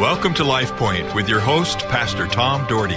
Welcome to Life Point with your host, Pastor Tom Dougherty.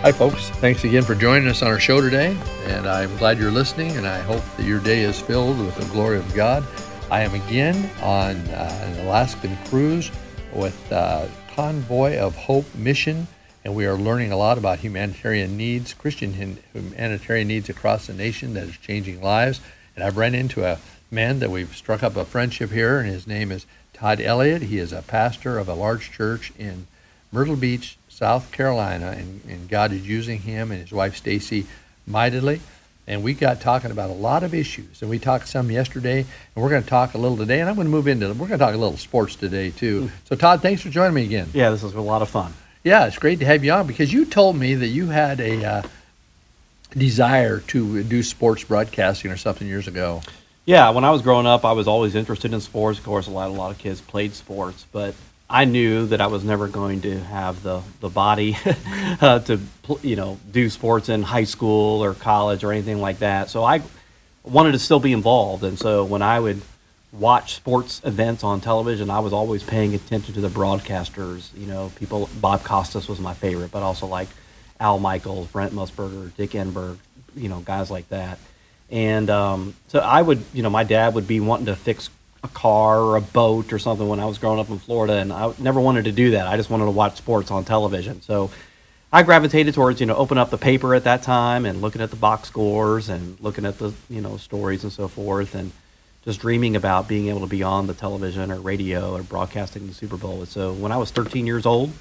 Hi, folks. Thanks again for joining us on our show today. And I'm glad you're listening, and I hope that your day is filled with the glory of God. I am again on uh, an Alaskan cruise with uh, Convoy of Hope Mission, and we are learning a lot about humanitarian needs, Christian humanitarian needs across the nation that is changing lives. And I've run into a man that we've struck up a friendship here, and his name is Todd Elliot. He is a pastor of a large church in Myrtle Beach, South Carolina, and, and God is using him and his wife Stacy mightily. And we got talking about a lot of issues, and we talked some yesterday, and we're going to talk a little today. And I'm going to move into we're going to talk a little sports today too. Mm. So Todd, thanks for joining me again. Yeah, this was a lot of fun. Yeah, it's great to have you on because you told me that you had a uh, desire to do sports broadcasting or something years ago. Yeah, when I was growing up, I was always interested in sports. Of course, a lot, a lot of kids played sports, but I knew that I was never going to have the the body uh, to you know do sports in high school or college or anything like that. So I wanted to still be involved, and so when I would watch sports events on television, I was always paying attention to the broadcasters. You know, people. Bob Costas was my favorite, but also like Al Michaels, Brent Musburger, Dick Enberg. You know, guys like that. And um, so I would, you know, my dad would be wanting to fix a car or a boat or something when I was growing up in Florida, and I never wanted to do that. I just wanted to watch sports on television. So I gravitated towards, you know, open up the paper at that time and looking at the box scores and looking at the, you know, stories and so forth, and just dreaming about being able to be on the television or radio or broadcasting the Super Bowl. So when I was 13 years old,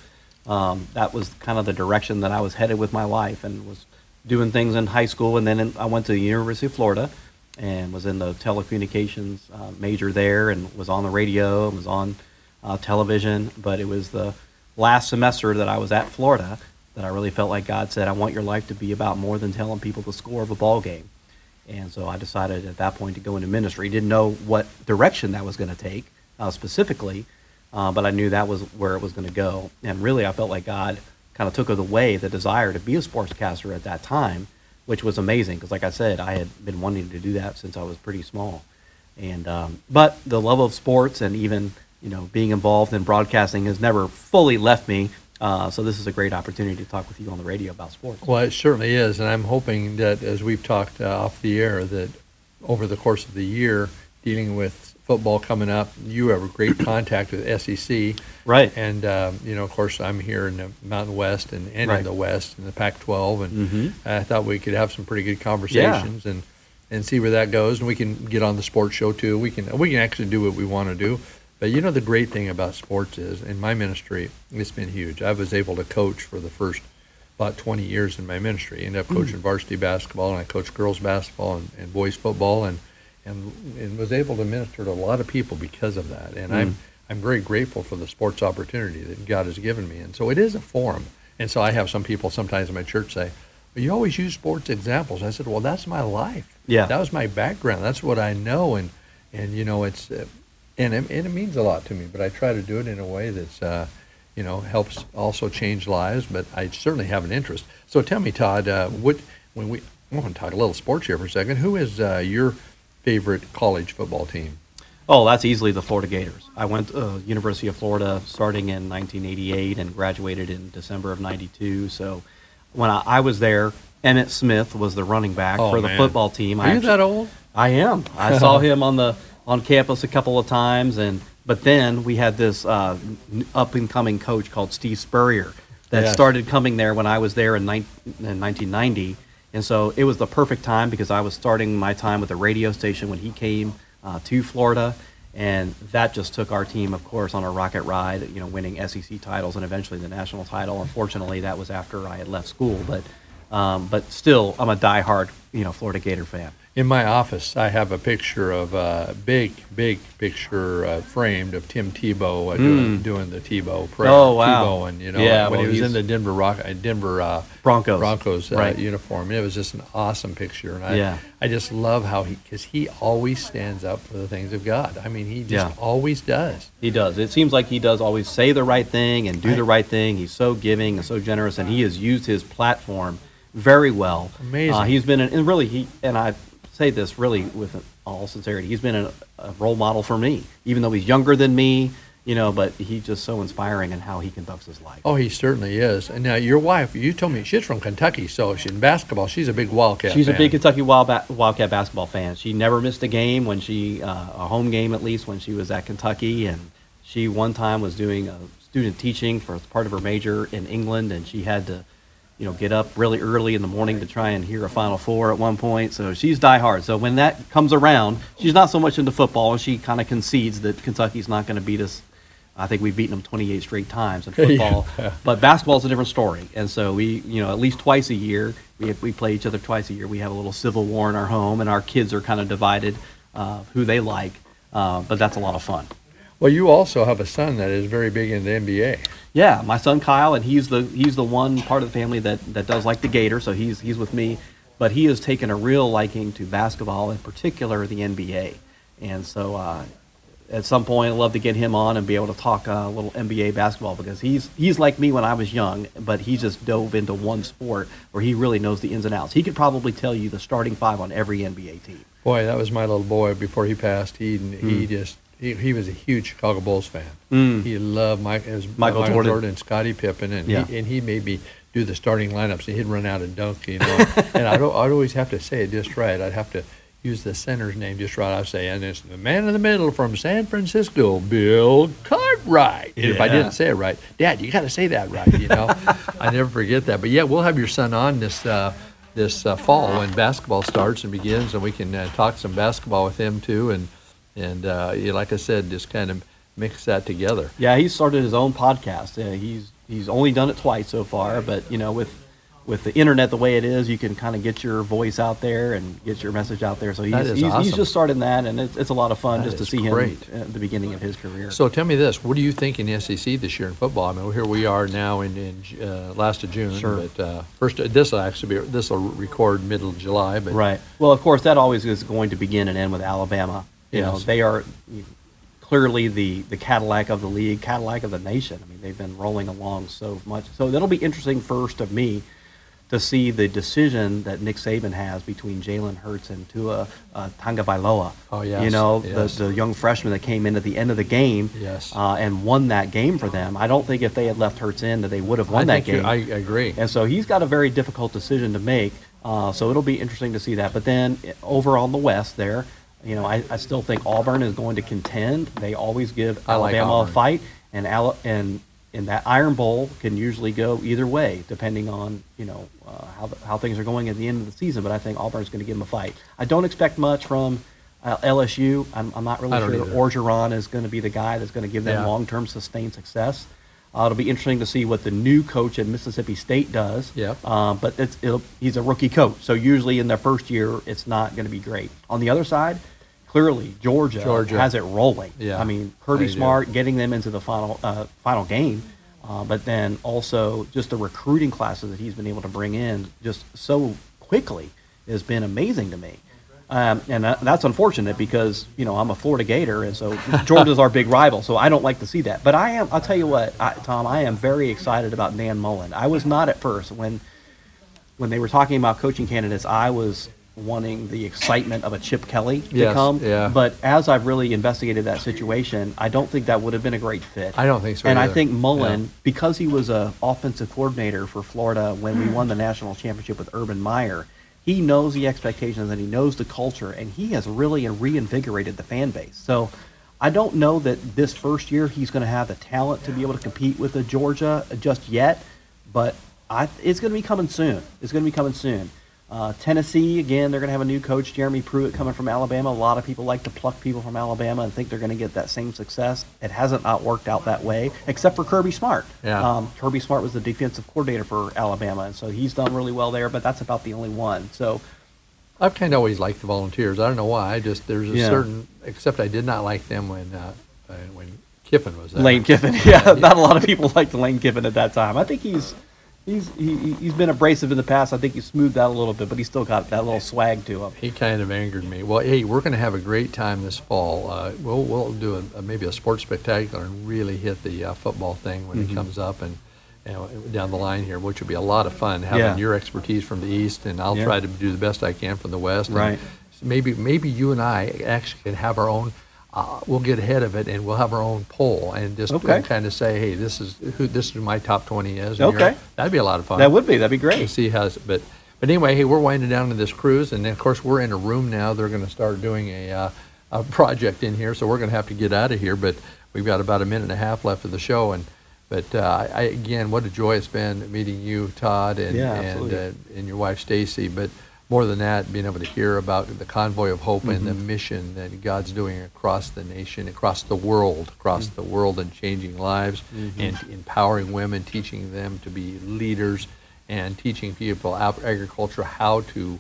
um, that was kind of the direction that I was headed with my life, and was doing things in high school, and then in, I went to the University of Florida and was in the telecommunications uh, major there, and was on the radio, and was on uh, television. But it was the last semester that I was at Florida that I really felt like God said, "I want your life to be about more than telling people the score of a ball game." And so I decided at that point to go into ministry. Didn't know what direction that was going to take uh, specifically, uh, but I knew that was where it was going to go. And really, I felt like God kind of took away the desire to be a sportscaster at that time, which was amazing because, like I said, I had been wanting to do that since I was pretty small. And um, but the love of sports and even you know being involved in broadcasting has never fully left me. Uh, so this is a great opportunity to talk with you on the radio about sports. Well, it certainly is, and I'm hoping that as we've talked uh, off the air, that over the course of the year, dealing with football coming up. You have a great contact with SEC, right? And um, you know, of course, I'm here in the Mountain West and, and right. in the West in the Pac-12, and mm-hmm. I thought we could have some pretty good conversations yeah. and and see where that goes. And we can get on the sports show too. We can we can actually do what we want to do. But you know, the great thing about sports is, in my ministry, it's been huge. I was able to coach for the first about 20 years in my ministry. I ended up coaching mm. varsity basketball, and I coached girls basketball and, and boys football, and and, and was able to minister to a lot of people because of that. And mm. I'm I'm very grateful for the sports opportunity that God has given me. And so it is a forum. And so I have some people sometimes in my church say, well, you always use sports examples. I said, well, that's my life. Yeah. That was my background. That's what I know. And, and you know, it's, uh, and, it, and it means a lot to me, but I try to do it in a way that's, uh, you know, helps also change lives, but I certainly have an interest. So tell me, Todd, uh, what, when we, I want to talk a little sports here for a second. Who is uh, your favorite college football team? Oh, that's easily the Florida Gators. I went to uh, University of Florida starting in 1988 and graduated in December of 92. So when I, I was there, Emmitt Smith was the running back oh, for the man. football team. Are I you actually, that old? I am. I saw him on the on campus a couple of times, and but then we had this uh, up and coming coach called Steve Spurrier that yes. started coming there when I was there in, ni- in 1990 and so it was the perfect time because I was starting my time with the radio station when he came uh, to Florida. And that just took our team, of course, on a rocket ride, you know, winning SEC titles and eventually the national title. Unfortunately, that was after I had left school. But, um, but still, I'm a diehard, you know, Florida Gator fan in my office, I have a picture of a uh, big, big picture uh, framed of Tim Tebow uh, mm. doing, doing the Tebow prayer. Oh wow! Tebow and you know yeah, when well, he was in the Denver Rock, uh, Denver uh, Broncos Broncos uh, right. uniform. It was just an awesome picture, and I, yeah. I just love how he because he always stands up for the things of God. I mean, he just yeah. always does. He does. It seems like he does always say the right thing and do the right thing. He's so giving and so generous, and he has used his platform very well. Amazing. Uh, he's been an, and really he and I say this really with all sincerity. He's been a, a, role model for me, even though he's younger than me. you know, but he's just so inspiring in how he conducts his life. Oh, he certainly is. And now your wife, you told me she's from Kentucky, so she, in basketball, she's a big Wildcat. She's fan. a big Kentucky Wild ba- Wildcat basketball fan. She never missed a game when she, uh, a home game at least, when she was at Kentucky. And she one time was doing a student teaching for part of her major in England, and she had to, you know, get up really early in the morning to try and hear a Final Four at one point. So she's diehard. So when that comes around, she's not so much into football, and she kind of concedes that Kentucky's not going to beat us. I think we've beaten them 28 straight times in football, Yeah. but basketball's a different story. And so we, you know, at least twice a year, we we play each other twice a year. We have a little civil war in our home, and our kids are kind of divided uh, who they like. Uh, but that's a lot of fun. Well, you also have a son that is very big into the NBA. Yeah, my son Kyle, and he's the he's the one part of the family that, that does like the Gator, so he's he's with me. But he has taken a real liking to basketball, in particular the NBA. And so uh, at some point, I'd love to get him on and be able to talk uh, a little NBA basketball because he's he's like me when I was young, but he just dove into one sport where he really knows the ins and outs. He could probably tell you the starting five on every NBA team. Boy, that was my little boy before he passed. He he just he, he was a huge Chicago Bulls fan. Mm. He loved Mike, was Michael Jordan. and Scottie Pippen, and Yeah. he, and he made me do the starting lineups. And he'd run out and dunk, you know. and I'd, I'd always have to say it just right. I'd have to use the center's name just right. I'd say, and it's the man in the middle from San Francisco, Bill Cartwright. And If I didn't say it right, Dad, you got to say that right. You know, I never forget that. But yeah, we'll have your son on this. Uh, this uh, fall when basketball starts and begins, and we can uh, talk some basketball with him too, and and uh, yeah, like I said, just kind of mix that together. Yeah, he started his own podcast. Uh, he's he's only done it twice so far, but you know, with with the internet the way it is, you can kind of get your voice out there and get your message out there. So he's he's, he's just starting that, and it's, it's a lot of fun That just to see great. him at the beginning of his career. So tell me this: What do you think in the SEC this year in football? I mean, here we are now in, in uh, last of June, Sure. but uh, first this will actually be this will record middle of July, but Right. Well, of course, that always is going to begin and end with Alabama. You know, they are clearly the, the Cadillac of the league, Cadillac of the nation. I mean, they've been rolling along so much. So that'll be interesting first of me to see the decision that Nick Saban has between Jalen Hurts and Tua uh, Tagovailoa. Oh, yes, You know, yes. the, the young freshman that came in at the end of the game Yes. uh, and won that game for them. I don't think if they had left Hurts in that they would have won I that game. I agree. And so he's got a very difficult decision to make. Uh, so it'll be interesting to see that. But then eh, over on the West there, you know, I, I still think Auburn is going to contend. They always give I like Alabama a fight, and Ala- and and that Iron Bowl can usually go either way depending on you know uh, how the, how things are going at the end of the season. But I think Auburn's going to give them a fight. I don't expect much from uh, LSU. I'm, I'm not really sure either. Orgeron is going to be the guy that's going to give them Yeah. long-term sustained success. Uh, it'll be interesting to see what the new coach at Mississippi State does. Yep. Uh, but it's, it'll, he's a rookie coach, so usually in their first year, it's not going to be great. On the other side, clearly Georgia, Georgia. has it rolling. Yeah, I mean, Kirby they do. Smart getting them into the final uh, final game, uh, but then also just the recruiting classes that he's been able to bring in just so quickly has been amazing to me. Um, and that, that's unfortunate because you know I'm a Florida Gator, and so Georgia's our big rival. So I don't like to see that. But I am. I'll tell you what, I, Tom. I am very excited about Dan Mullen. I was not at first when when they were talking about coaching candidates. I was wanting the excitement of a Chip Kelly to Yes, come. yeah. But as I've really investigated that situation, I don't think that would have been a great fit. I don't think so And I think Mullen, Yeah. because he was a offensive coordinator for Florida when we won the national championship with Urban Meyer, he knows the expectations and he knows the culture, and he has really reinvigorated the fan base. So I don't know that this first year he's going to have the talent to be able to compete with the Georgia just yet, but I, it's going to be coming soon. It's going to be coming soon. Uh, Tennessee, again, they're going to have a new coach, Jeremy Pruitt, coming from Alabama. A lot of people like to pluck people from Alabama and think they're going to get that same success. It hasn't not worked out that way, except for Kirby Smart. Yeah. Um, Kirby Smart was the defensive coordinator for Alabama, and so he's done really well there. But that's about the only one. So I've kind of always liked the Volunteers. I don't know why. I just there's a Yeah. certain except I did not like them when uh, uh, when Kiffin was there. Lane Kiffin, yeah, not a lot of people liked Lane Kiffin at that time. I think he's he's he, he- he's been abrasive in the past. I think he smoothed that a little bit, but he's still got that little swag to him. He kind of angered me. Well, hey, we're going to have a great time this fall. Uh, we'll we'll do a, maybe a sports spectacular and really hit the uh, football thing when Mm-hmm. it comes up and. and down the line here, which will be a lot of fun, having Yeah. your expertise from the east, and I'll Yeah. try to do the best I can from the west. Right. maybe maybe you and I actually can have our own. Uh, we'll get ahead of it and we'll have our own poll and just Okay. kind of say, hey, this is who this is who my top twenty is. Okay. that'd be a lot of fun. That would be. That'd be to great. see how. But but anyway, hey, we're winding down to this cruise, and of course we're in a room now. They're going to start doing a, uh, a project in here, so we're going to have to get out of here. But we've got about a minute and a half left of the show, and but uh, I, I again, what a joy it's been meeting you, Todd, and Yeah, and uh, and your wife Stacy. But more than that, being able to hear about the convoy of hope and the Mm-hmm. mission that God's doing across the nation, across the world, across Mm-hmm. the world, and changing lives and empowering women, teaching them to be leaders, and teaching people agriculture how to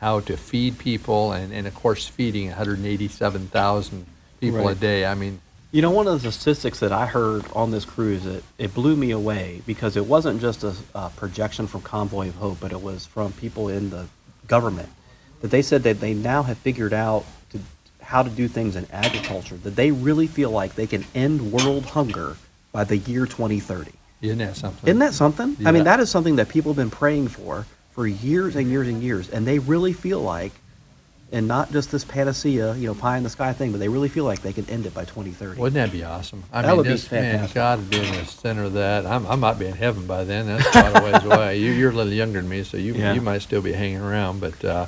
how to feed people, and, and of course feeding 187,000 people a day. I mean, You know, one of the statistics that I heard on this cruise, it, it blew me away because it wasn't just a, a projection from Convoy of Hope, but it was from people in the government that they said that they now have figured out to, how to do things in agriculture, that they really feel like they can end world hunger by the year 2030. isn't that something? Isn't that something? I mean, that is something that people have been praying for for years and years and years, and they really feel like, and not just this panacea, you know, pie in the sky thing, but they really feel like they can end it by 2030. Wouldn't that be awesome? I That mean, would be just, man. God would be in the center of that. I'm, I might be in heaven by then. That's a lot of ways away. You, you're a little younger than me, so you Yeah. you might still be hanging around. But uh,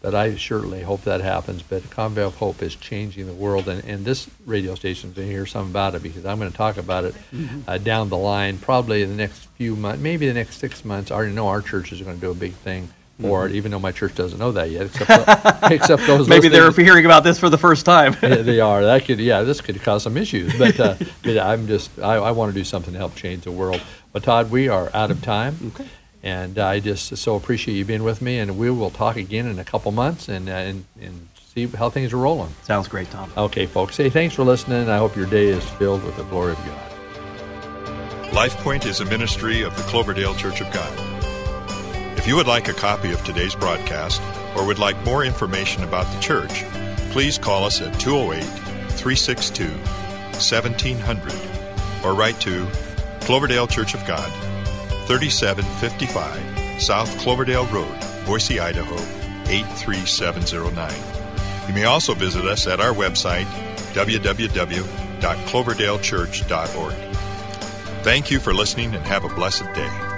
but I certainly hope that happens. But Convoy of Hope is changing the world, and, and this radio station's going to hear some about it because I'm going to talk about it Mm-hmm. uh, down the line, probably in the next few months, maybe the next six months. I already know our church is going to do a big thing for it, even though my church doesn't know that yet, except except those Mm-hmm. Maybe they're hearing about this for the first time. yeah, they are. That could, yeah, this could cause some issues. But, uh, but I'm just, I, I want to do something to help change the world. But Todd, we are out of time, Okay. and I just so appreciate you being with me. And we will talk again in a couple months and uh, and, and see how things are rolling. Sounds great, Tom. Okay, folks. Hey, thanks for listening. I hope your day is filled with the glory of God. LifePoint is a ministry of the Cloverdale Church of God. If you would like a copy of today's broadcast or would like more information about the church, please call us at 208 362 1700 or write to Cloverdale Church of God, 3755 South Cloverdale Road, Boise, Idaho 83709. You may also visit us at our website, www.cloverdalechurch.org. Thank you for listening and have a blessed day.